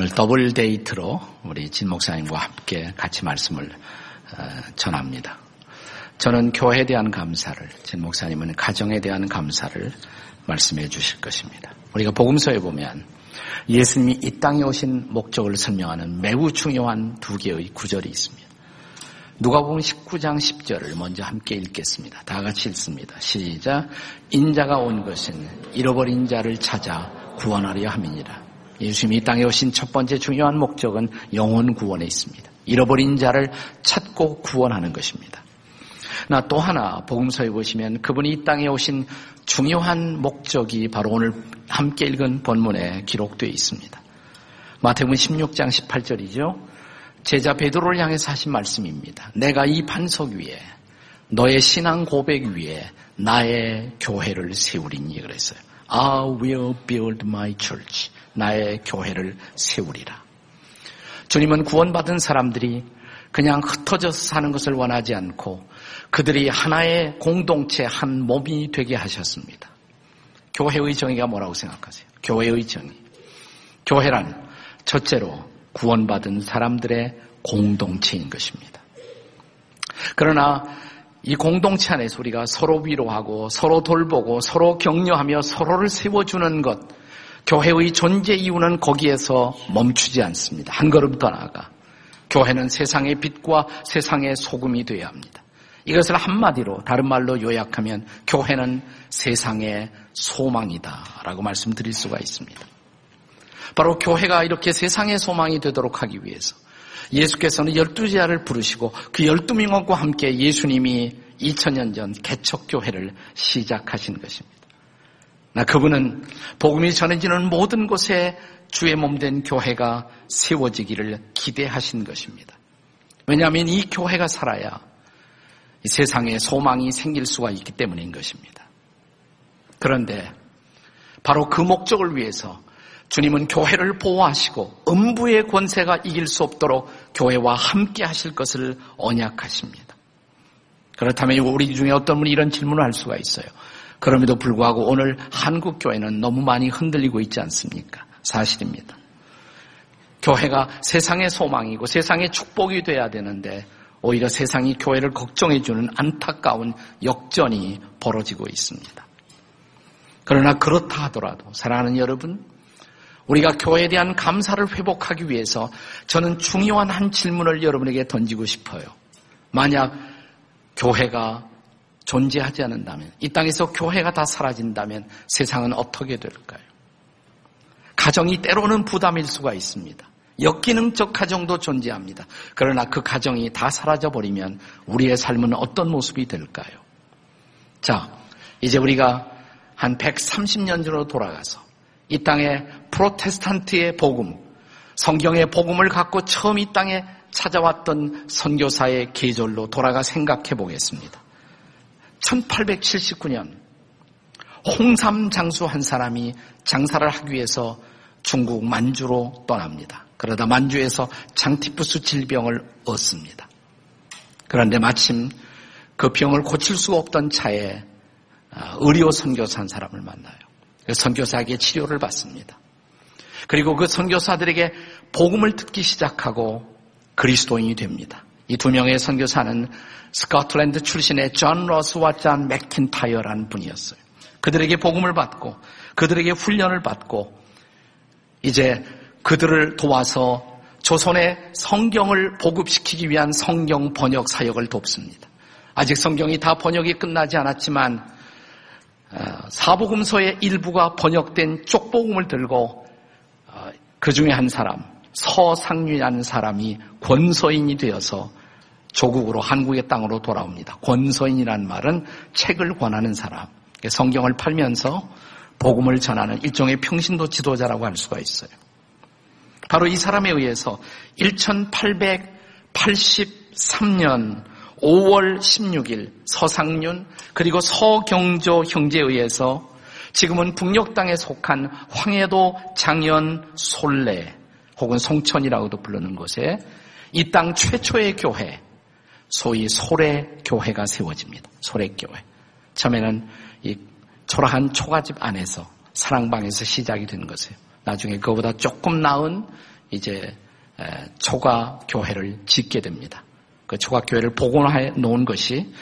오늘 더블 데이트로 우리 진 목사님과 함께 같이 말씀을 어, 전합니다. 저는 교회에 대한 감사를, 진 목사님은 가정에 대한 감사를 말씀해 주실 것입니다. 우리가 복음서에 보면 예수님이 이 땅에 오신 목적을 설명하는 매우 중요한 두 개의 구절이 있습니다. 누가복음 19장 10절을 먼저 함께 읽겠습니다. 다 같이 읽습니다. 시작. 인자가 온 것은 잃어버린 자를 찾아 구원하려 함이니라. 예수님이 이 땅에 오신 첫 번째 중요한 목적은 영혼 구원에 있습니다. 잃어버린 자를 찾고 구원하는 것입니다. 나 또 하나 복음서에 보시면 그분이 이 땅에 오신 중요한 목적이 바로 오늘 함께 읽은 본문에 기록되어 있습니다. 마태복음 16장 18절이죠. 제자 베드로를 향해서 하신 말씀입니다. 내가 이 반석 위에 너의 신앙 고백 위에 나의 교회를 세우리니 그랬어요. I will build my church. 나의 교회를 세우리라. 주님은 구원받은 사람들이 그냥 흩어져서 사는 것을 원하지 않고 그들이 하나의 공동체 한 몸이 되게 하셨습니다. 교회의 정의가 뭐라고 생각하세요? 교회의 정의. 교회란 첫째로 구원받은 사람들의 공동체인 것입니다. 그러나 이 공동체 안에서 우리가 서로 위로하고 서로 돌보고 서로 격려하며 서로를 세워주는 것, 교회의 존재 이유는 거기에서 멈추지 않습니다. 한 걸음 더 나아가 교회는 세상의 빛과 세상의 소금이 되어야 합니다. 이것을 한마디로 다른 말로 요약하면 교회는 세상의 소망이다라고 말씀드릴 수가 있습니다. 바로 교회가 이렇게 세상의 소망이 되도록 하기 위해서 예수께서는 열두 제자를 부르시고 그 열두 명과 함께 예수님이 2000년 전 개척교회를 시작하신 것입니다. 나 그분은 복음이 전해지는 모든 곳에 주의 몸 된 교회가 세워지기를 기대하신 것입니다. 왜냐하면 이 교회가 살아야 이 세상에 소망이 생길 수가 있기 때문인 것입니다. 그런데 바로 그 목적을 위해서 주님은 교회를 보호하시고 음부의 권세가 이길 수 없도록 교회와 함께 하실 것을 언약하십니다. 그렇다면 우리 중에 어떤 분이 이런 질문을 할 수가 있어요. 그럼에도 불구하고 오늘 한국 교회는 너무 많이 흔들리고 있지 않습니까? 사실입니다. 교회가 세상의 소망이고 세상의 축복이 돼야 되는데 오히려 세상이 교회를 걱정해주는 안타까운 역전이 벌어지고 있습니다. 그러나 그렇다 하더라도 사랑하는 여러분, 우리가 교회에 대한 감사를 회복하기 위해서 저는 중요한 한 질문을 여러분에게 던지고 싶어요. 만약 교회가 존재하지 않는다면, 이 땅에서 교회가 다 사라진다면 세상은 어떻게 될까요? 가정이 때로는 부담일 수가 있습니다. 역기능적 가정도 존재합니다. 그러나 그 가정이 다 사라져버리면 우리의 삶은 어떤 모습이 될까요? 자, 이제 우리가 한 130년 전으로 돌아가서 이 땅에 프로테스탄트의 복음, 성경의 복음을 갖고 처음 이 땅에 찾아왔던 선교사의 계절로 돌아가 생각해 보겠습니다. 1879년 홍삼 장수 한 사람이 장사를 하기 위해서 중국 만주로 떠납니다. 그러다 만주에서 장티푸스 질병을 얻습니다. 그런데 마침 그 병을 고칠 수 없던 차에 아, 의료 선교사 한 사람을 만나요. 그 선교사에게 치료를 받습니다. 그리고 그 선교사들에게 복음을 듣기 시작하고 그리스도인이 됩니다. 이 두 명의 선교사는 스코틀랜드 출신의 존 로스와 존 맥킨타이어라는 분이었어요. 그들에게 복음을 받고 그들에게 훈련을 받고 이제 그들을 도와서 조선의 성경을 보급시키기 위한 성경 번역 사역을 돕습니다. 아직 성경이 다 번역이 끝나지 않았지만 어, 사복음서의 일부가 번역된 쪽복음을 들고 어, 그 중에 한 사람 서상윤이라는 사람이 권서인이 되어서 조국으로 한국의 땅으로 돌아옵니다. 권서인이라는 말은 책을 권하는 사람, 성경을 팔면서 복음을 전하는 일종의 평신도 지도자라고 할 수가 있어요. 바로 이 사람에 의해서 1883년 5월 16일 서상윤 그리고 서경조 형제에 의해서 지금은 북녘 땅에 속한 황해도 장현 솔레 혹은 송천이라고도 부르는 곳에 이 땅 최초의 교회 소위 소래 교회가 세워집니다. 소래 교회. 처음에는 이 초라한 초가집 안에서 사랑방에서 시작이 된 것이에요. 나중에 그보다 조금 나은 이제 초가 교회를 짓게 됩니다. 그 초가 교회를 복원해 놓은 것이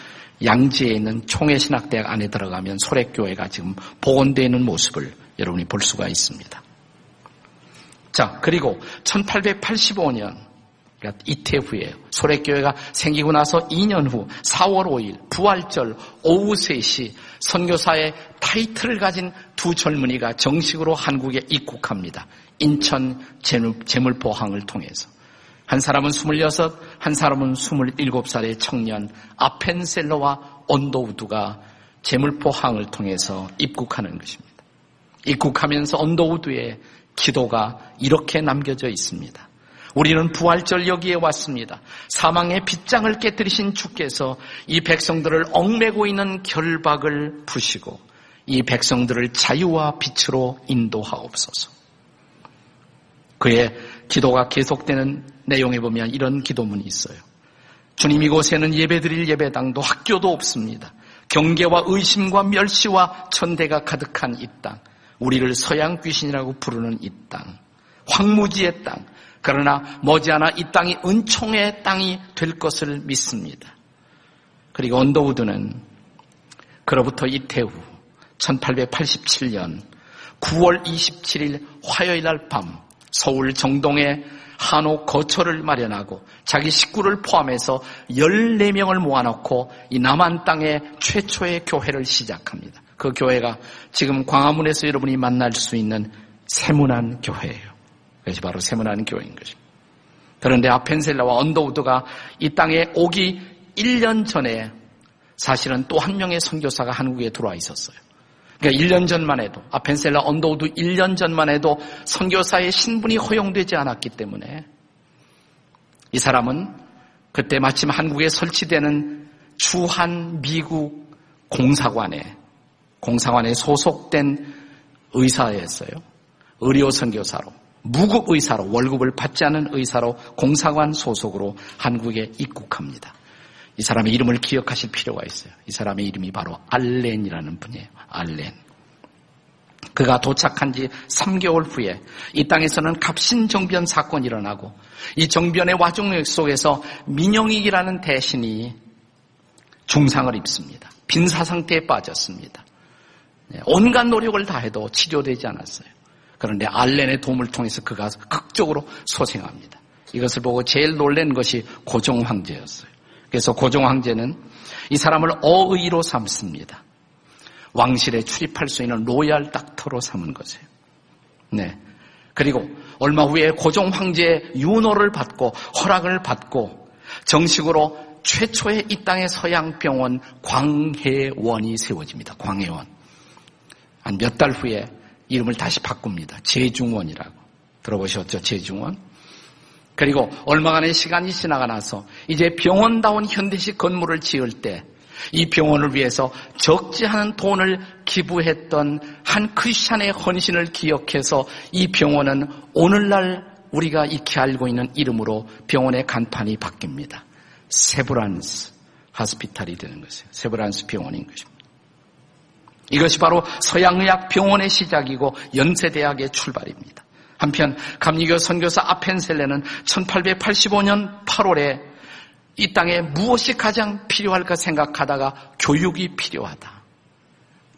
양지에 있는 총회신학대학 안에 들어가면 소래교회가 지금 복원되어 있는 모습을 여러분이 볼 수가 있습니다. 자, 그리고 1885년 그러니까 이태 후에 소래교회가 생기고 나서 2년 후 4월 5일 부활절 오후 3시 선교사의 타이틀을 가진 두 젊은이가 정식으로 한국에 입국합니다. 인천 재물포항을 통해서. 한 사람은 26, 한 사람은 27살의 청년 아펜셀러와 언더우드가 재물포항을 통해서 입국하는 것입니다. 입국하면서 언더우드에 기도가 이렇게 남겨져 있습니다. 우리는 부활절 여기에 왔습니다. 사망의 빗장을 깨뜨리신 주께서 이 백성들을 얽매고 있는 결박을 푸시고 이 백성들을 자유와 빛으로 인도하옵소서. 그의 기도가 계속되는 내용에 보면 이런 기도문이 있어요. 주님 이곳에는 예배드릴 예배당도 학교도 없습니다. 경계와 의심과 멸시와 천대가 가득한 이 땅, 우리를 서양 귀신이라고 부르는 이 땅, 황무지의 땅, 그러나 머지않아 이 땅이 은총의 땅이 될 것을 믿습니다. 그리고 언더우드는 그로부터 이태 후 1887년 9월 27일 화요일 날 밤 서울 정동에 한옥 거처를 마련하고 자기 식구를 포함해서 14명을 모아놓고 이 남한 땅의 최초의 교회를 시작합니다. 그 교회가 지금 광화문에서 여러분이 만날 수 있는 새문안 교회예요. 그것이 바로 새문안 교회인 것입니다. 그런데 아펜젤러와 언더우드가 이 땅에 오기 1년 전에 사실은 또 한 명의 선교사가 한국에 들어와 있었어요. 그러니까 1년 전만 해도 아펜젤러 언더우드 1년 전만 해도 선교사의 신분이 허용되지 않았기 때문에 이 사람은 그때 마침 한국에 설치되는 주한 미국 공사관에 공사관에 소속된 의사였어요. 의료 선교사로. 무급 의사로 월급을 받지 않은 의사로 공사관 소속으로 한국에 입국합니다. 이 사람의 이름을 기억하실 필요가 있어요. 이 사람의 이름이 바로 알렌이라는 분이에요. 알렌. 그가 도착한 지 3개월 후에 이 땅에서는 갑신정변 사건이 일어나고 이 정변의 와중 속에서 민영익이라는 대신이 중상을 입습니다. 빈사 상태에 빠졌습니다. 네, 온갖 노력을 다해도 치료되지 않았어요. 그런데 알렌의 도움을 통해서 그가 극적으로 소생합니다. 이것을 보고 제일 놀란 것이 고종 황제였어요. 그래서 고종 황제는 이 사람을 어의로 삼습니다. 왕실에 출입할 수 있는 로얄 닥터로 삼은 것이에요. 네. 그리고 얼마 후에 고종 황제의 윤호를 받고 허락을 받고 정식으로 최초의 이 땅의 서양병원 광해원이 세워집니다. 광해원. 한 몇 달 후에 이름을 다시 바꿉니다. 재중원이라고. 들어보셨죠? 재중원? 그리고 얼마간의 시간이 지나가 나서 이제 병원다운 현대식 건물을 지을 때 이 병원을 위해서 적지 않은 돈을 기부했던 한 크리스찬의 헌신을 기억해서 이 병원은 오늘날 우리가 익히 알고 있는 이름으로 병원의 간판이 바뀝니다. 세브란스 하스피탈이 되는 것이에요. 세브란스 병원인 것입니다. 이것이 바로 서양의학 병원의 시작이고 연세대학의 출발입니다. 한편 감리교 선교사 아펜셀레는 1885년 8월에 이 땅에 무엇이 가장 필요할까 생각하다가 교육이 필요하다.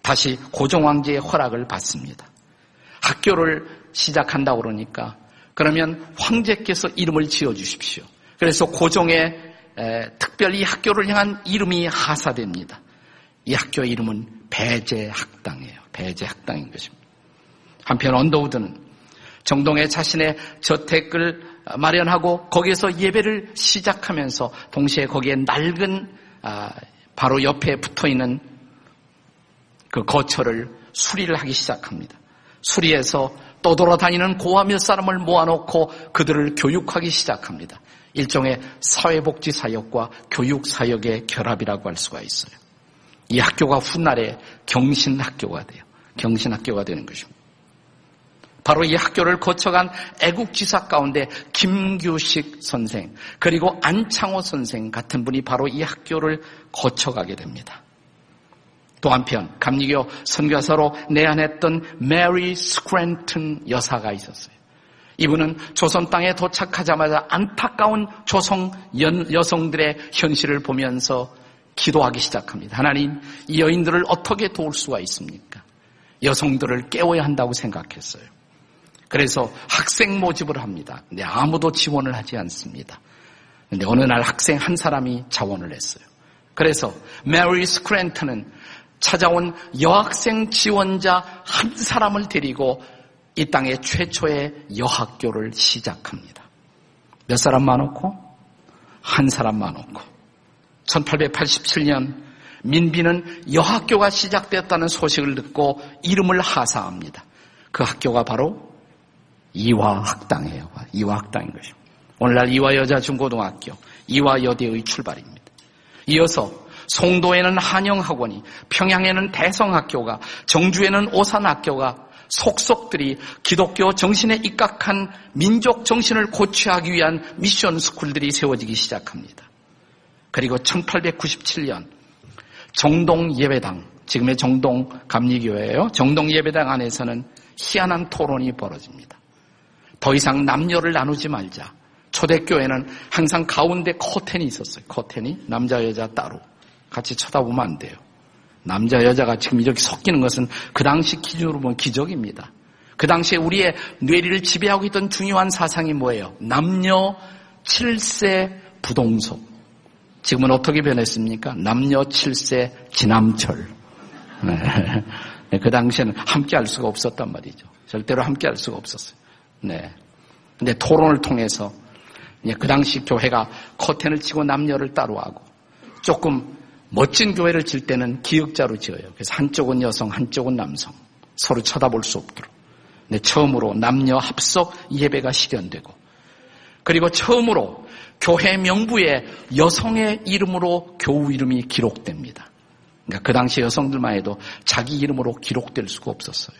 다시 고종왕제의 허락을 받습니다. 학교를 시작한다고 그러니까 그러면 황제께서 이름을 지어 주십시오. 그래서 고종의 특별히 학교를 향한 이름이 하사됩니다. 이 학교 이름은 배제학당이에요. 배제학당인 것입니다. 한편 언더우드는 정동에 자신의 저택을 마련하고 거기에서 예배를 시작하면서 동시에 거기에 낡은 아, 바로 옆에 붙어 있는 그 거처를 수리를 하기 시작합니다. 수리해서 떠돌아다니는 고아 몇 사람을 모아놓고 그들을 교육하기 시작합니다. 일종의 사회복지 사역과 교육 사역의 결합이라고 할 수가 있어요. 이 학교가 훗날에 경신학교가 돼요. 경신학교가 되는 것입니다. 바로 이 학교를 거쳐간 애국지사 가운데 김규식 선생 그리고 안창호 선생 같은 분이 바로 이 학교를 거쳐가게 됩니다. 또 한편 감리교 선교사로 내한했던 메리 스크랜튼 여사가 있었어요. 이분은 조선 땅에 도착하자마자 안타까운 조선 여성들의 현실을 보면서 기도하기 시작합니다. 하나님, 이 여인들을 어떻게 도울 수가 있습니까? 여성들을 깨워야 한다고 생각했어요. 그래서 학생 모집을 합니다. 근데 아무도 지원을 하지 않습니다. 근데 어느 날 학생 한 사람이 자원을 했어요. 그래서 메리 스크랜턴은 찾아온 여학생 지원자 한 사람을 데리고 이 땅의 최초의 여학교를 시작합니다. 몇 사람 많았고? 한 사람 많았고. 1887년 민비는 여학교가 시작되었다는 소식을 듣고 이름을 하사합니다. 그 학교가 바로 이화학당이에요. 이화학당인 것이죠. 오늘날 이화여자중고등학교, 이화여대의 출발입니다. 이어서 송도에는 한영학원이, 평양에는 대성학교가, 정주에는 오산학교가 속속들이 기독교 정신에 입각한 민족 정신을 고취하기 위한 미션 스쿨들이 세워지기 시작합니다. 그리고 1897년 정동 예배당, 지금의 정동 감리교회예요. 정동 예배당 안에서는 희한한 토론이 벌어집니다. 더 이상 남녀를 나누지 말자. 초대교회는 항상 가운데 커튼이 있었어요. 커튼이 남자 여자 따로 같이 쳐다보면 안 돼요. 남자 여자가 지금 이렇게 섞이는 것은 그 당시 기준으로 보면 기적입니다. 그 당시에 우리의 뇌리를 지배하고 있던 중요한 사상이 뭐예요? 남녀 7세 부동석. 지금은 어떻게 변했습니까? 남녀 7세 지남철. 네. 그 당시에는 함께 할 수가 없었단 말이죠. 절대로 함께 할 수가 없었어요. 네. 근데 토론을 통해서 그 당시 교회가 커튼을 치고 남녀를 따로 하고 조금 멋진 교회를 질 때는 기역자로 지어요. 그래서 한쪽은 여성, 한쪽은 남성. 서로 쳐다볼 수 없도록. 네, 처음으로 남녀 합석 예배가 실현되고 그리고 처음으로 교회 명부에 여성의 이름으로 교우 이름이 기록됩니다. 그러니까 그 당시 여성들만 해도 자기 이름으로 기록될 수가 없었어요.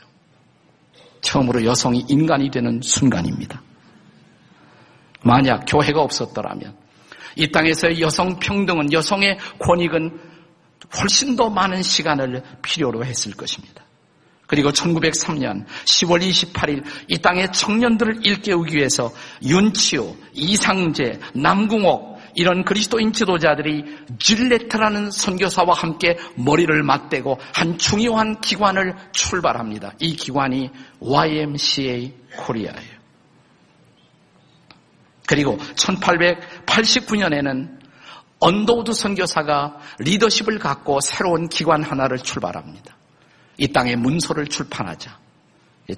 처음으로 여성이 인간이 되는 순간입니다. 만약 교회가 없었더라면 이 땅에서의 여성 평등은 여성의 권익은 훨씬 더 많은 시간을 필요로 했을 것입니다. 그리고 1903년 10월 28일 이 땅의 청년들을 일깨우기 위해서 윤치호, 이상재, 남궁억 이런 그리스도인 지도자들이 질레트라는 선교사와 함께 머리를 맞대고 한 중요한 기관을 출발합니다. 이 기관이 YMCA 코리아예요. 그리고 1889년에는 언더우드 선교사가 리더십을 갖고 새로운 기관 하나를 출발합니다. 이 땅에 문서를 출판하자.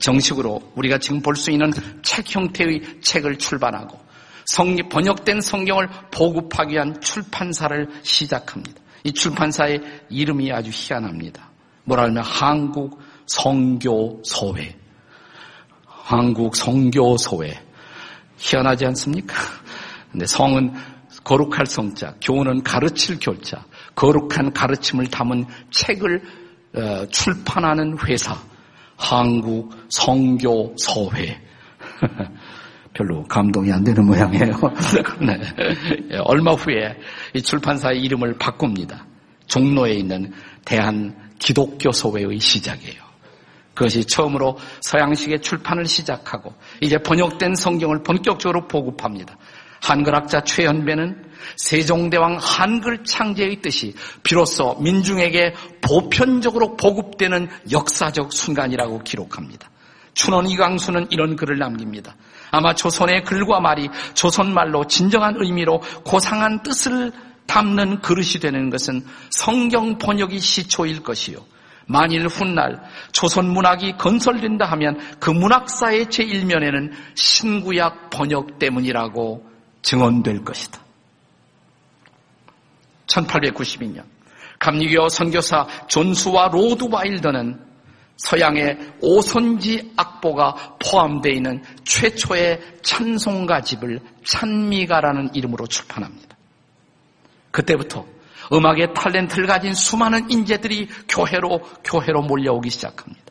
정식으로 우리가 지금 볼 수 있는 책 형태의 책을 출판하고 성립 번역된 성경을 보급하기 위한 출판사를 시작합니다. 이 출판사의 이름이 아주 희한합니다. 뭐라 하면 한국 성교소회. 한국 성교소회. 희한하지 않습니까? 근데 성은 거룩할 성자, 교훈은 가르칠 교자, 거룩한 가르침을 담은 책을 어, 출판하는 회사, 한국 성교 서회. 별로 감동이 안 되는 모양이에요. 네. 예, 얼마 후에 이 출판사의 이름을 바꿉니다. 종로에 있는 대한 기독교 소회의 시작이에요. 그것이 처음으로 서양식의 출판을 시작하고 이제 번역된 성경을 본격적으로 보급합니다. 한글학자 최현배는 세종대왕 한글 창제의 뜻이 비로소 민중에게 보편적으로 보급되는 역사적 순간이라고 기록합니다. 춘원 이광수는 이런 글을 남깁니다. 아마 조선의 글과 말이 조선말로 진정한 의미로 고상한 뜻을 담는 그릇이 되는 것은 성경 번역이 시초일 것이요. 만일 훗날 조선 문학이 건설된다 하면 그 문학사의 제1면에는 신구약 번역 때문이라고 증언될 것이다. 1892년 감리교 선교사 존스와 로드와일러는 서양의 오선지 악보가 포함되어 있는 최초의 찬송가집을 찬미가라는 이름으로 출판합니다. 그때부터 음악의 탤런트를 가진 수많은 인재들이 교회로 교회로 몰려오기 시작합니다.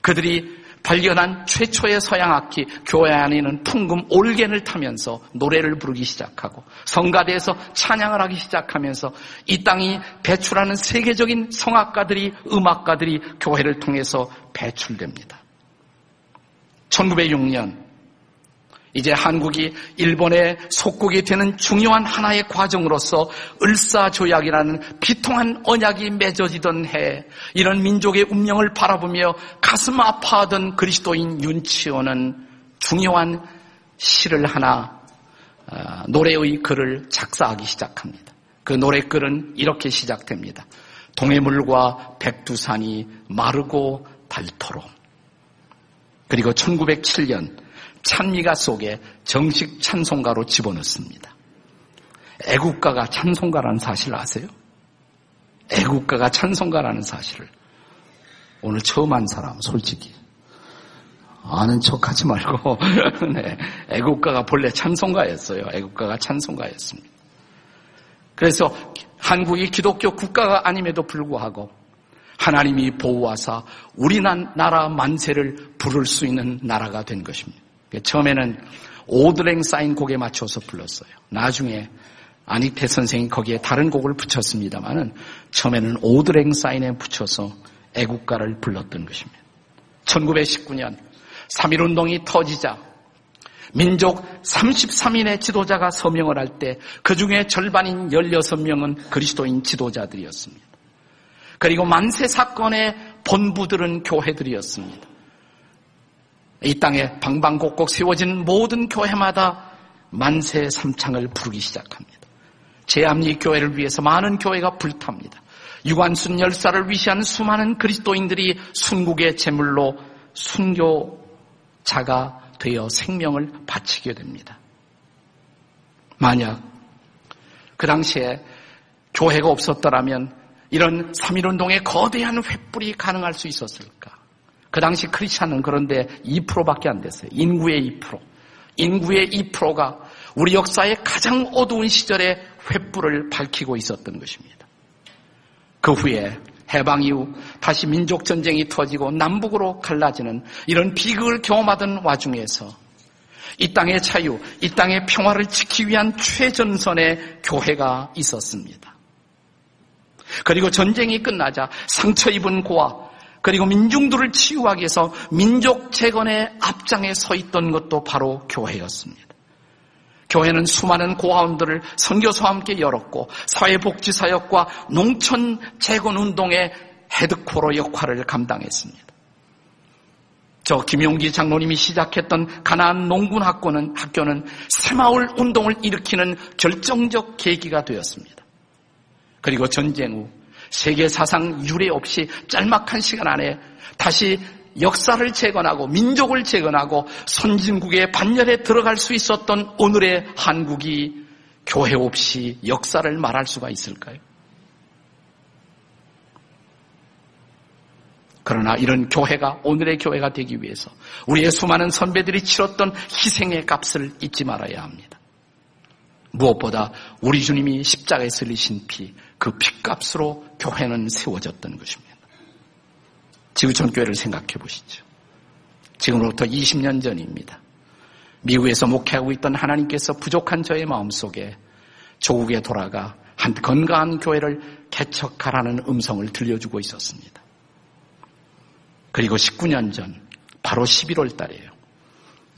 그들이 발견한 최초의 서양 악기 교회 안에는 풍금 올겐을 타면서 노래를 부르기 시작하고 성가대에서 찬양을 하기 시작하면서 이 땅이 배출하는 세계적인 성악가들이 음악가들이 교회를 통해서 배출됩니다. 1906년 이제 한국이 일본의 속국이 되는 중요한 하나의 과정으로서 을사조약이라는 비통한 언약이 맺어지던 해 이런 민족의 운명을 바라보며 가슴 아파하던 그리스도인 윤치호는 중요한 시를 하나 어, 노래의 글을 작사하기 시작합니다. 그 노래글은 이렇게 시작됩니다. 동해물과 백두산이 마르고 닳도록 그리고 1907년 찬미가 속에 정식 찬송가로 집어넣습니다. 애국가가 찬송가라는 사실 아세요? 애국가가 찬송가라는 사실을 오늘 처음 한 사람 솔직히 아는 척 하지 말고 네, 애국가가 본래 찬송가였어요. 애국가가 찬송가였습니다. 그래서 한국이 기독교 국가가 아님에도 불구하고 하나님이 보호하사 우리 나라 만세를 부를 수 있는 나라가 된 것입니다. 처음에는 오드랭 사인 곡에 맞춰서 불렀어요. 나중에 안익태 선생이 거기에 다른 곡을 붙였습니다만은 처음에는 오드랭 사인에 붙여서 애국가를 불렀던 것입니다. 1919년 3.1운동이 터지자 민족 33인의 지도자가 서명을 할 때 그 중에 절반인 16명은 그리스도인 지도자들이었습니다. 그리고 만세 사건의 본부들은 교회들이었습니다. 이 땅에 방방곡곡 세워진 모든 교회마다 만세 삼창을 부르기 시작합니다. 제암리 교회를 위해서 많은 교회가 불탑니다. 유관순 열사를 위시한 수많은 그리스도인들이 순국의 제물로 순교자가 되어 생명을 바치게 됩니다. 만약 그 당시에 교회가 없었더라면 이런 3.1운동의 거대한 횃불이 가능할 수 있었을까? 그 당시 크리스찬은 그런데 2%밖에 안 됐어요. 인구의 2%. 인구의 2%가 우리 역사의 가장 어두운 시절에 횃불을 밝히고 있었던 것입니다. 그 후에 해방 이후 다시 민족 전쟁이 터지고 남북으로 갈라지는 이런 비극을 경험하던 와중에서 이 땅의 자유, 이 땅의 평화를 지키기 위한 최전선의 교회가 있었습니다. 그리고 전쟁이 끝나자 상처 입은 고아, 그리고 민중들을 치유하기 위해서 민족 재건의 앞장에 서 있던 것도 바로 교회였습니다. 교회는 수많은 고아원들을 선교사와 함께 열었고 사회복지사역과 농촌 재건운동의 헤드코러 역할을 감당했습니다. 저 김용기 장로님이 시작했던 가나안 농군 학교는, 학교는 새마을 운동을 일으키는 결정적 계기가 되었습니다. 그리고 전쟁 후 세계 사상 유례 없이 짤막한 시간 안에 다시 역사를 재건하고 민족을 재건하고 선진국의 반열에 들어갈 수 있었던 오늘의 한국이 교회 없이 역사를 말할 수가 있을까요? 그러나 이런 교회가 오늘의 교회가 되기 위해서 우리의 수많은 선배들이 치렀던 희생의 값을 잊지 말아야 합니다. 무엇보다 우리 주님이 십자가에 슬리신 피, 그 피값으로 교회는 세워졌던 것입니다. 지구촌 교회를 생각해 보시죠. 지금으로부터 20년 전입니다. 미국에서 목회하고 있던 하나님께서 부족한 저의 마음속에 조국에 돌아가 한 건강한 교회를 개척하라는 음성을 들려주고 있었습니다. 그리고 19년 전 바로 11월 달이에요.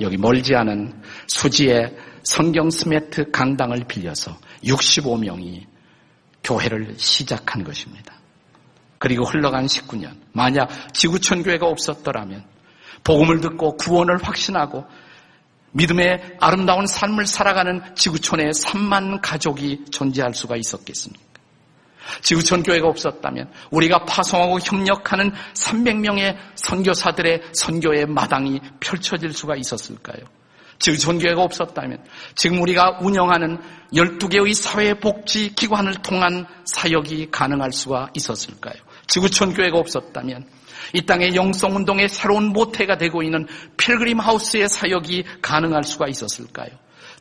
여기 멀지 않은 수지의 성경 스매트 강당을 빌려서 65명이 교회를 시작한 것입니다. 그리고 흘러간 19년, 만약 지구촌 교회가 없었더라면 복음을 듣고 구원을 확신하고 믿음의 아름다운 삶을 살아가는 지구촌의 3만 가족이 존재할 수가 있었겠습니까? 지구촌 교회가 없었다면 우리가 파송하고 협력하는 300명의 선교사들의 선교의 마당이 펼쳐질 수가 있었을까요? 지구촌 교회가 없었다면 지금 우리가 운영하는 12개의 사회복지기관을 통한 사역이 가능할 수가 있었을까요? 지구촌 교회가 없었다면 이 땅의 영성운동의 새로운 모태가 되고 있는 필그림 하우스의 사역이 가능할 수가 있었을까요?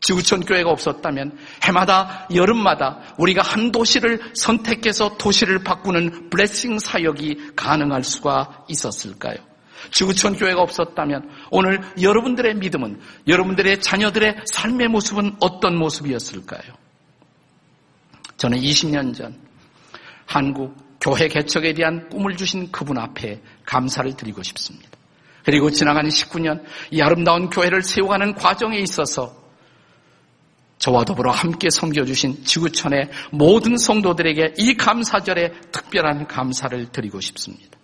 지구촌 교회가 없었다면 해마다 여름마다 우리가 한 도시를 선택해서 도시를 바꾸는 블레싱 사역이 가능할 수가 있었을까요? 지구촌 교회가 없었다면 오늘 여러분들의 믿음은 여러분들의 자녀들의 삶의 모습은 어떤 모습이었을까요? 저는 20년 전 한국 교회 개척에 대한 꿈을 주신 그분 앞에 감사를 드리고 싶습니다. 그리고 지나간 19년 이 아름다운 교회를 세워가는 과정에 있어서 저와 더불어 함께 섬겨주신 지구촌의 모든 성도들에게 이 감사절에 특별한 감사를 드리고 싶습니다.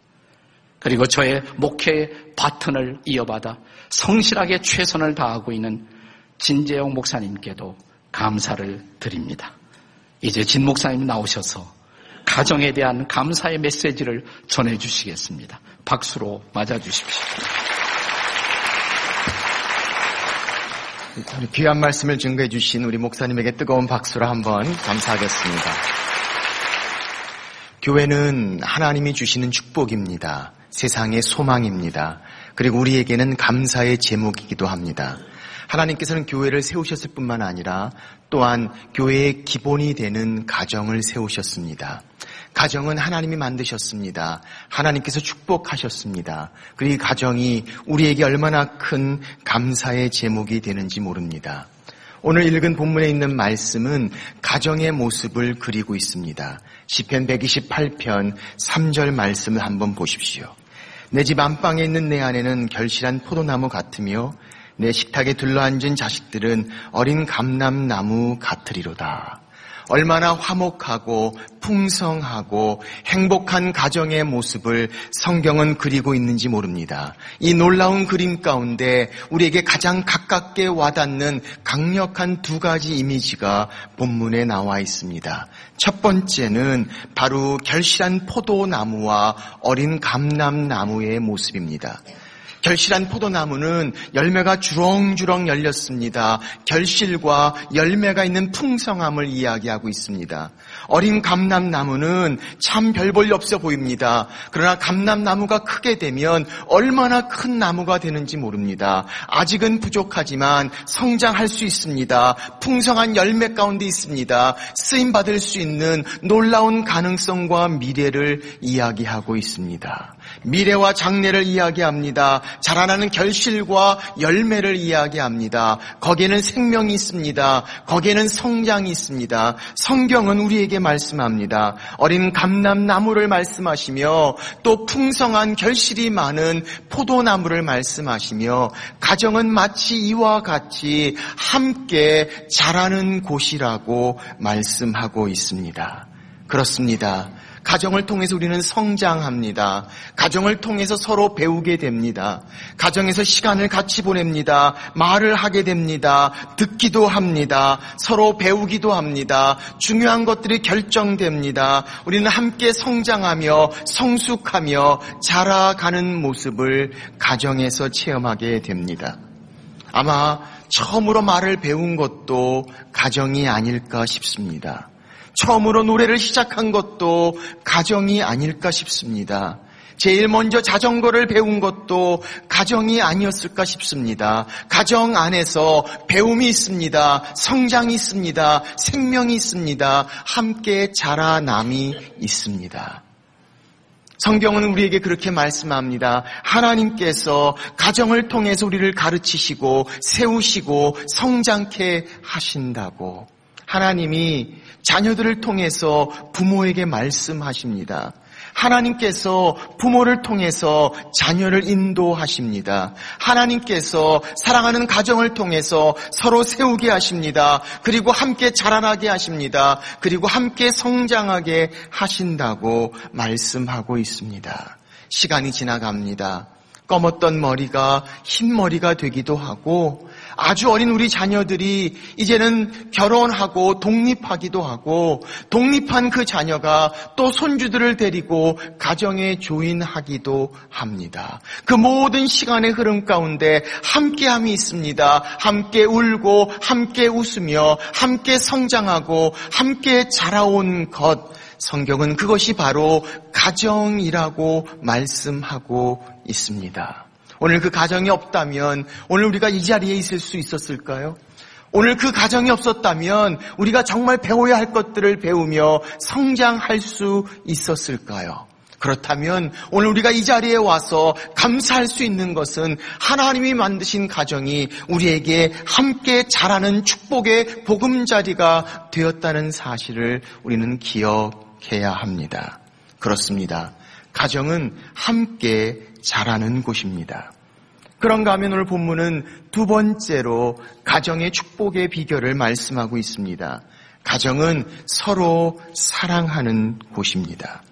그리고 저의 목회의 바튼을 이어받아 성실하게 최선을 다하고 있는 진재영 목사님께도 감사를 드립니다. 이제 진 목사님 나오셔서 가정에 대한 감사의 메시지를 전해주시겠습니다. 박수로 맞아주십시오. 귀한 말씀을 증거해 주신 우리 목사님에게 뜨거운 박수를 한번 감사하겠습니다. 교회는 하나님이 주시는 축복입니다. 세상의 소망입니다. 그리고 우리에게는 감사의 제목이기도 합니다. 하나님께서는 교회를 세우셨을 뿐만 아니라 또한 교회의 기본이 되는 가정을 세우셨습니다. 가정은 하나님이 만드셨습니다. 하나님께서 축복하셨습니다. 그리고 이 가정이 우리에게 얼마나 큰 감사의 제목이 되는지 모릅니다. 오늘 읽은 본문에 있는 말씀은 가정의 모습을 그리고 있습니다. 시편 128편 3절 말씀을 한번 보십시오. 내 집 안방에 있는 내 아내는 결실한 포도나무 같으며 내 식탁에 둘러앉은 자식들은 어린 감람나무 같으리로다. 얼마나 화목하고 풍성하고 행복한 가정의 모습을 성경은 그리고 있는지 모릅니다. 이 놀라운 그림 가운데 우리에게 가장 가깝게 와닿는 강력한 두 가지 이미지가 본문에 나와 있습니다. 첫 번째는 바로 결실한 포도나무와 어린 감람나무의 모습입니다. 결실한 포도나무는 열매가 주렁주렁 열렸습니다. 결실과 열매가 있는 풍성함을 이야기하고 있습니다. 어린 감람나무는 참 별 볼 일 없어 보입니다. 그러나 감람나무가 크게 되면 얼마나 큰 나무가 되는지 모릅니다. 아직은 부족하지만 성장할 수 있습니다. 풍성한 열매 가운데 있습니다. 쓰임 받을 수 있는 놀라운 가능성과 미래를 이야기하고 있습니다. 미래와 장래를 이야기합니다. 자라나는 결실과 열매를 이야기합니다. 거기에는 생명이 있습니다. 거기에는 성장이 있습니다. 성경은 우리에게 말씀합니다. 어린 감람나무를 말씀하시며 또 풍성한 결실이 많은 포도나무를 말씀하시며 가정은 마치 이와 같이 함께 자라는 곳이라고 말씀하고 있습니다. 그렇습니다. 가정을 통해서 우리는 성장합니다. 가정을 통해서 서로 배우게 됩니다. 가정에서 시간을 같이 보냅니다. 말을 하게 됩니다. 듣기도 합니다. 서로 배우기도 합니다. 중요한 것들이 결정됩니다. 우리는 함께 성장하며 성숙하며 자라가는 모습을 가정에서 체험하게 됩니다. 아마 처음으로 말을 배운 것도 가정이 아닐까 싶습니다. 처음으로 노래를 시작한 것도 가정이 아닐까 싶습니다. 제일 먼저 자전거를 배운 것도 가정이 아니었을까 싶습니다. 가정 안에서 배움이 있습니다. 성장이 있습니다. 생명이 있습니다. 함께 자라남이 있습니다. 성경은 우리에게 그렇게 말씀합니다. 하나님께서 가정을 통해서 우리를 가르치시고 세우시고 성장케 하신다고. 하나님이 자녀들을 통해서 부모에게 말씀하십니다. 하나님께서 부모를 통해서 자녀를 인도하십니다. 하나님께서 사랑하는 가정을 통해서 서로 세우게 하십니다. 그리고 함께 자라나게 하십니다. 그리고 함께 성장하게 하신다고 말씀하고 있습니다. 시간이 지나갑니다. 검었던 머리가 흰 머리가 되기도 하고 아주 어린 우리 자녀들이 이제는 결혼하고 독립하기도 하고 독립한 그 자녀가 또 손주들을 데리고 가정에 조인하기도 합니다. 그 모든 시간의 흐름 가운데 함께함이 있습니다. 함께 울고 함께 웃으며 함께 성장하고 함께 자라온 것 성경은 그것이 바로 가정이라고 말씀하고 있습니다. 오늘 그 가정이 없다면 오늘 우리가 이 자리에 있을 수 있었을까요? 오늘 그 가정이 없었다면 우리가 정말 배워야 할 것들을 배우며 성장할 수 있었을까요? 그렇다면 오늘 우리가 이 자리에 와서 감사할 수 있는 것은 하나님이 만드신 가정이 우리에게 함께 자라는 축복의 보금자리가 되었다는 사실을 우리는 기억 해야 합니다. 그렇습니다. 가정은 함께 자라는 곳입니다. 그런가 하면 오늘 본문은 두 번째로 가정의 축복의 비결을 말씀하고 있습니다. 가정은 서로 사랑하는 곳입니다.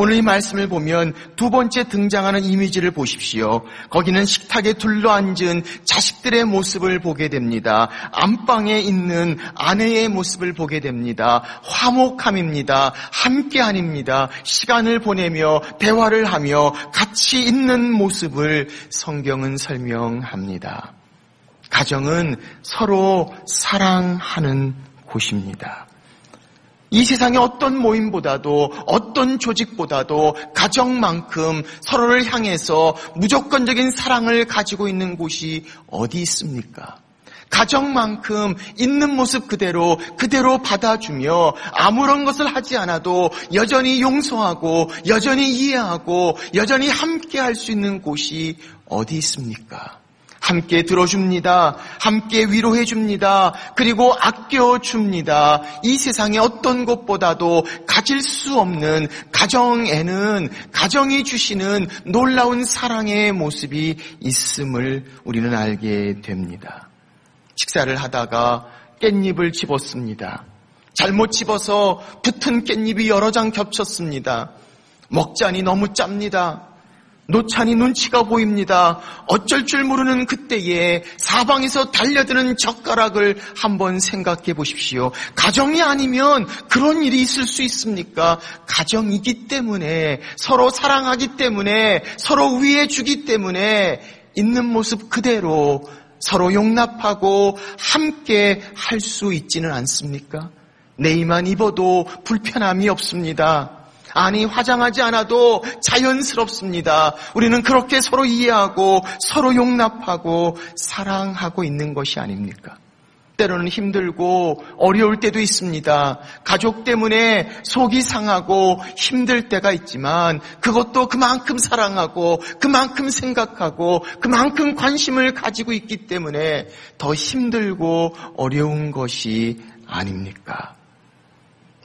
오늘 이 말씀을 보면 두 번째 등장하는 이미지를 보십시오. 거기는 식탁에 둘러앉은 자식들의 모습을 보게 됩니다. 안방에 있는 아내의 모습을 보게 됩니다. 화목함입니다. 함께함입니다. 시간을 보내며 대화를 하며 같이 있는 모습을 성경은 설명합니다. 가정은 서로 사랑하는 곳입니다. 이 세상의 어떤 모임보다도 어떤 조직보다도 가정만큼 서로를 향해서 무조건적인 사랑을 가지고 있는 곳이 어디 있습니까? 가정만큼 있는 모습 그대로 그대로 받아주며 아무런 것을 하지 않아도 여전히 용서하고 여전히 이해하고 여전히 함께 할 수 있는 곳이 어디 있습니까? 함께 들어줍니다. 함께 위로해줍니다. 그리고 아껴줍니다. 이 세상의 어떤 것보다도 가질 수 없는 가정에는 가정이 주시는 놀라운 사랑의 모습이 있음을 우리는 알게 됩니다. 식사를 하다가 깻잎을 집었습니다. 잘못 집어서 붙은 깻잎이 여러 장 겹쳤습니다. 먹자니 너무 짭니다. 노찬이 눈치가 보입니다. 어쩔 줄 모르는 그때에 사방에서 달려드는 젓가락을 한번 생각해 보십시오. 가정이 아니면 그런 일이 있을 수 있습니까? 가정이기 때문에 서로 사랑하기 때문에 서로 위해 주기 때문에 있는 모습 그대로 서로 용납하고 함께 할 수 있지는 않습니까? 내이만 입어도 불편함이 없습니다. 아니, 화장하지 않아도 자연스럽습니다. 우리는 그렇게 서로 이해하고 서로 용납하고 사랑하고 있는 것이 아닙니까? 때로는 힘들고 어려울 때도 있습니다. 가족 때문에 속이 상하고 힘들 때가 있지만 그것도 그만큼 사랑하고 그만큼 생각하고 그만큼 관심을 가지고 있기 때문에 더 힘들고 어려운 것이 아닙니까?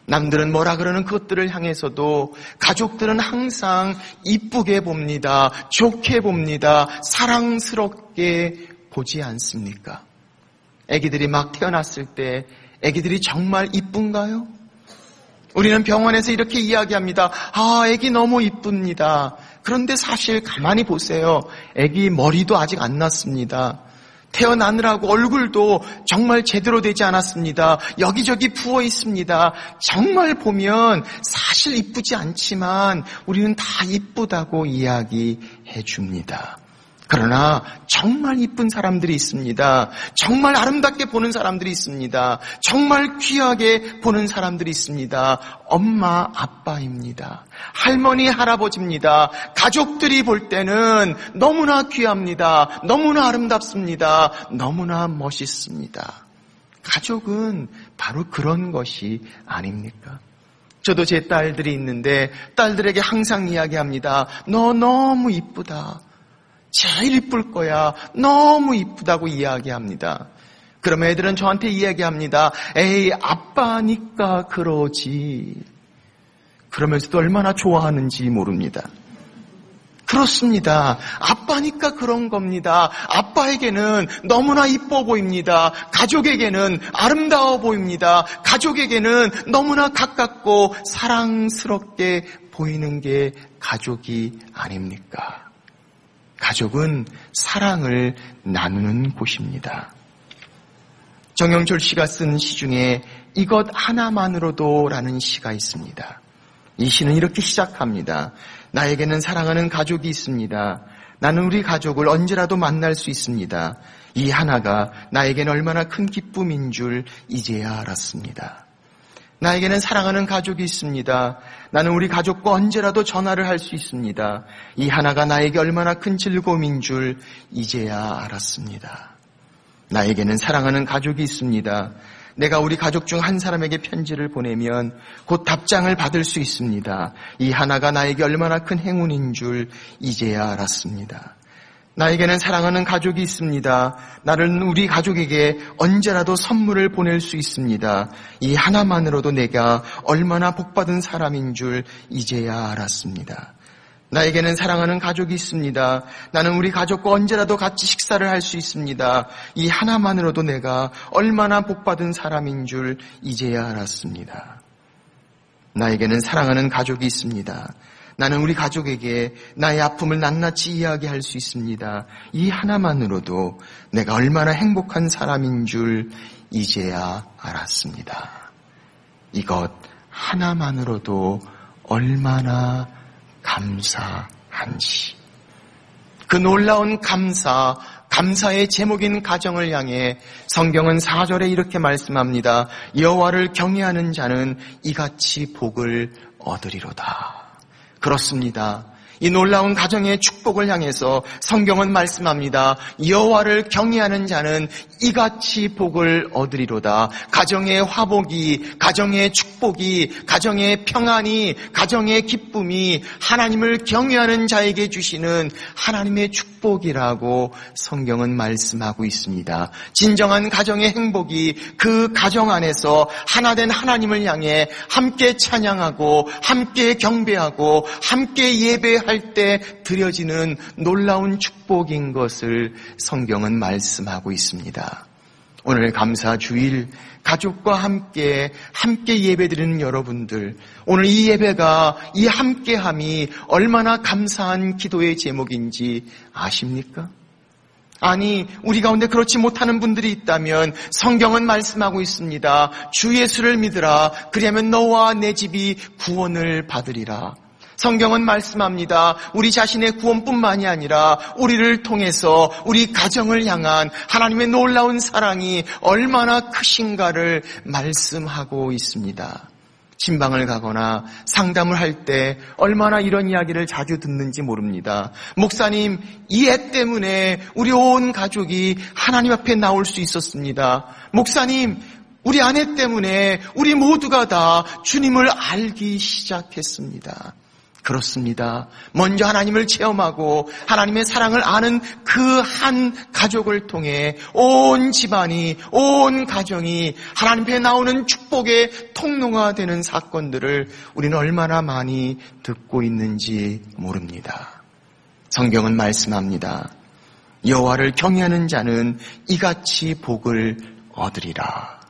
남들은 뭐라 그러는 그것들을 향해서도 가족들은 항상 이쁘게 봅니다. 좋게 봅니다. 사랑스럽게 보지 않습니까? 아기들이 막 태어났을 때 아기들이 정말 이쁜가요? 우리는 병원에서 이렇게 이야기합니다. 아, 아기 너무 이쁩니다. 그런데 사실 가만히 보세요. 아기 머리도 아직 안 났습니다. 태어나느라고 얼굴도 정말 제대로 되지 않았습니다. 여기저기 부어 있습니다. 정말 보면 사실 이쁘지 않지만 우리는 다 이쁘다고 이야기해 줍니다. 그러나 정말 이쁜 사람들이 있습니다. 정말 아름답게 보는 사람들이 있습니다. 정말 귀하게 보는 사람들이 있습니다. 엄마, 아빠입니다. 할머니, 할아버지입니다. 가족들이 볼 때는 너무나 귀합니다. 너무나 아름답습니다. 너무나 멋있습니다. 가족은 바로 그런 것이 아닙니까? 저도 제 딸들이 있는데 딸들에게 항상 이야기합니다. 너 너무 이쁘다. 제일 이쁠 거야. 너무 이쁘다고 이야기합니다. 그럼 애들은 저한테 이야기합니다. 에이, 아빠니까 그러지. 그러면서도 얼마나 좋아하는지 모릅니다. 그렇습니다. 아빠니까 그런 겁니다. 아빠에게는 너무나 이뻐 보입니다. 가족에게는 아름다워 보입니다. 가족에게는 너무나 가깝고 사랑스럽게 보이는 게 가족이 아닙니까? 가족은 사랑을 나누는 곳입니다. 정영철 씨가 쓴 시 중에 이것 하나만으로도 라는 시가 있습니다. 이 시는 이렇게 시작합니다. 나에게는 사랑하는 가족이 있습니다. 나는 우리 가족을 언제라도 만날 수 있습니다. 이 하나가 나에게는 얼마나 큰 기쁨인 줄 이제야 알았습니다. 나에게는 사랑하는 가족이 있습니다. 나는 우리 가족과 언제라도 전화를 할 수 있습니다. 이 하나가 나에게 얼마나 큰 즐거움인 줄 이제야 알았습니다. 나에게는 사랑하는 가족이 있습니다. 내가 우리 가족 중 한 사람에게 편지를 보내면 곧 답장을 받을 수 있습니다. 이 하나가 나에게 얼마나 큰 행운인 줄 이제야 알았습니다. 나에게는 사랑하는 가족이 있습니다. 나는 우리 가족에게 언제라도 선물을 보낼 수 있습니다. 이 하나만으로도 내가 얼마나 복받은 사람인 줄 이제야 알았습니다. 나에게는 사랑하는 가족이 있습니다. 나는 우리 가족과 언제라도 같이 식사를 할 수 있습니다. 이 하나만으로도 내가 얼마나 복받은 사람인 줄 이제야 알았습니다. 나에게는 사랑하는 가족이 있습니다. 나는 우리 가족에게 나의 아픔을 낱낱이 이야기할 수 있습니다. 이 하나만으로도 내가 얼마나 행복한 사람인 줄 이제야 알았습니다. 이것 하나만으로도 얼마나 감사한지. 그 놀라운 감사, 감사의 제목인 가정을 향해 성경은 4절에 이렇게 말씀합니다. 여호와를 경외하는 자는 이같이 복을 얻으리로다. 그렇습니다. 이 놀라운 가정의 축복을 향해서 성경은 말씀합니다. 여호와를 경외하는 자는 이같이 복을 얻으리로다. 가정의 화복이, 가정의 축복이, 가정의 평안이, 가정의 기쁨이 하나님을 경외하는 자에게 주시는 하나님의 축복이라고 성경은 말씀하고 있습니다. 진정한 가정의 행복이 그 가정 안에서 하나된 하나님을 향해 함께 찬양하고 함께 경배하고 함께 예배할 할때 드려지는 놀라운 축복인 것을 성경은 말씀하고 있습니다. 오늘 감사 주일 가족과 함께 함께 예배드리는 여러분들 오늘 이 예배가 이 함께함이 얼마나 감사한 기도의 제목인지 아십니까? 아니, 우리 가운데 그렇지 못하는 분들이 있다면 성경은 말씀하고 있습니다. 주 예수를 믿으라. 그리하면 너와 내 집이 구원을 받으리라. 성경은 말씀합니다. 우리 자신의 구원뿐만이 아니라 우리를 통해서 우리 가정을 향한 하나님의 놀라운 사랑이 얼마나 크신가를 말씀하고 있습니다. 신방을 가거나 상담을 할 때 얼마나 이런 이야기를 자주 듣는지 모릅니다. 목사님, 이 애 때문에 우리 온 가족이 하나님 앞에 나올 수 있었습니다. 목사님, 우리 아내 때문에 우리 모두가 다 주님을 알기 시작했습니다. 그렇습니다. 먼저 하나님을 체험하고 하나님의 사랑을 아는 그 한 가족을 통해 온 집안이, 온 가정이 하나님 앞에 나오는 축복의 통로가 되는 사건들을 우리는 얼마나 많이 듣고 있는지 모릅니다. 성경은 말씀합니다. 여호와를 경외하는 자는 이같이 복을 얻으리라.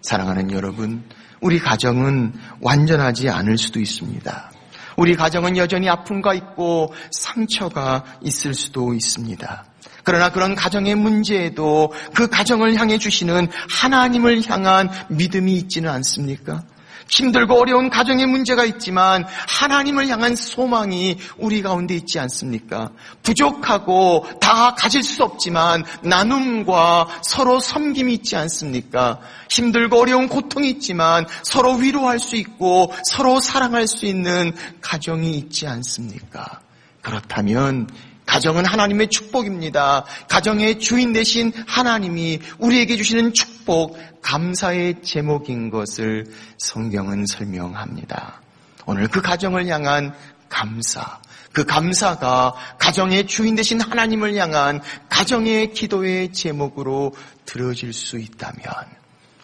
사랑하는 여러분, 우리 가정은 완전하지 않을 수도 있습니다. 우리 가정은 여전히 아픔과 있고 상처가 있을 수도 있습니다. 그러나 그런 가정의 문제에도 그 가정을 향해 주시는 하나님을 향한 믿음이 있지는 않습니까? 힘들고 어려운 가정의 문제가 있지만 하나님을 향한 소망이 우리 가운데 있지 않습니까? 부족하고 다 가질 수 없지만 나눔과 서로 섬김이 있지 않습니까? 힘들고 어려운 고통이 있지만 서로 위로할 수 있고 서로 사랑할 수 있는 가정이 있지 않습니까? 그렇다면 가정은 하나님의 축복입니다. 가정의 주인 되신 하나님이 우리에게 주시는 축복, 감사의 제목인 것을 성경은 설명합니다. 오늘 그 가정을 향한 감사, 그 감사가 가정의 주인 되신 하나님을 향한 가정의 기도의 제목으로 들어질 수 있다면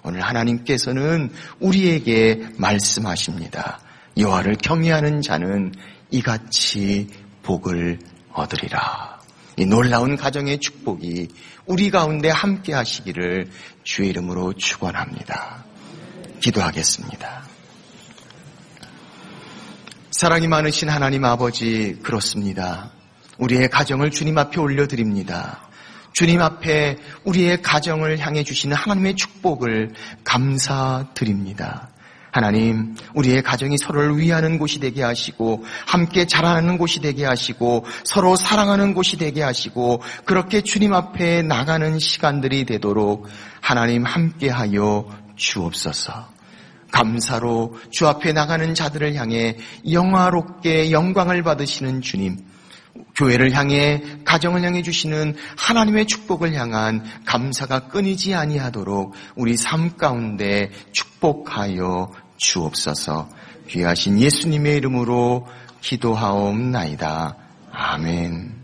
오늘 하나님께서는 우리에게 말씀하십니다. 여호와를 경외하는 자는 이같이 복을 얻으리라. 이 놀라운 가정의 축복이 우리 가운데 함께 하시기를 주의 이름으로 축원합니다. 기도하겠습니다. 사랑이 많으신 하나님 아버지 그렇습니다. 우리의 가정을 주님 앞에 올려드립니다. 주님 앞에 우리의 가정을 향해 주시는 하나님의 축복을 감사드립니다. 하나님, 우리의 가정이 서로를 위하는 곳이 되게 하시고, 함께 자라나는 곳이 되게 하시고, 서로 사랑하는 곳이 되게 하시고, 그렇게 주님 앞에 나가는 시간들이 되도록 하나님 함께하여 주옵소서. 감사로 주 앞에 나가는 자들을 향해 영화롭게 영광을 받으시는 주님, 교회를 향해 가정을 향해 주시는 하나님의 축복을 향한 감사가 끊이지 아니하도록 우리 삶 가운데 축복하여 주옵소서. 귀하신 예수님의 이름으로 기도하옵나이다. 아멘.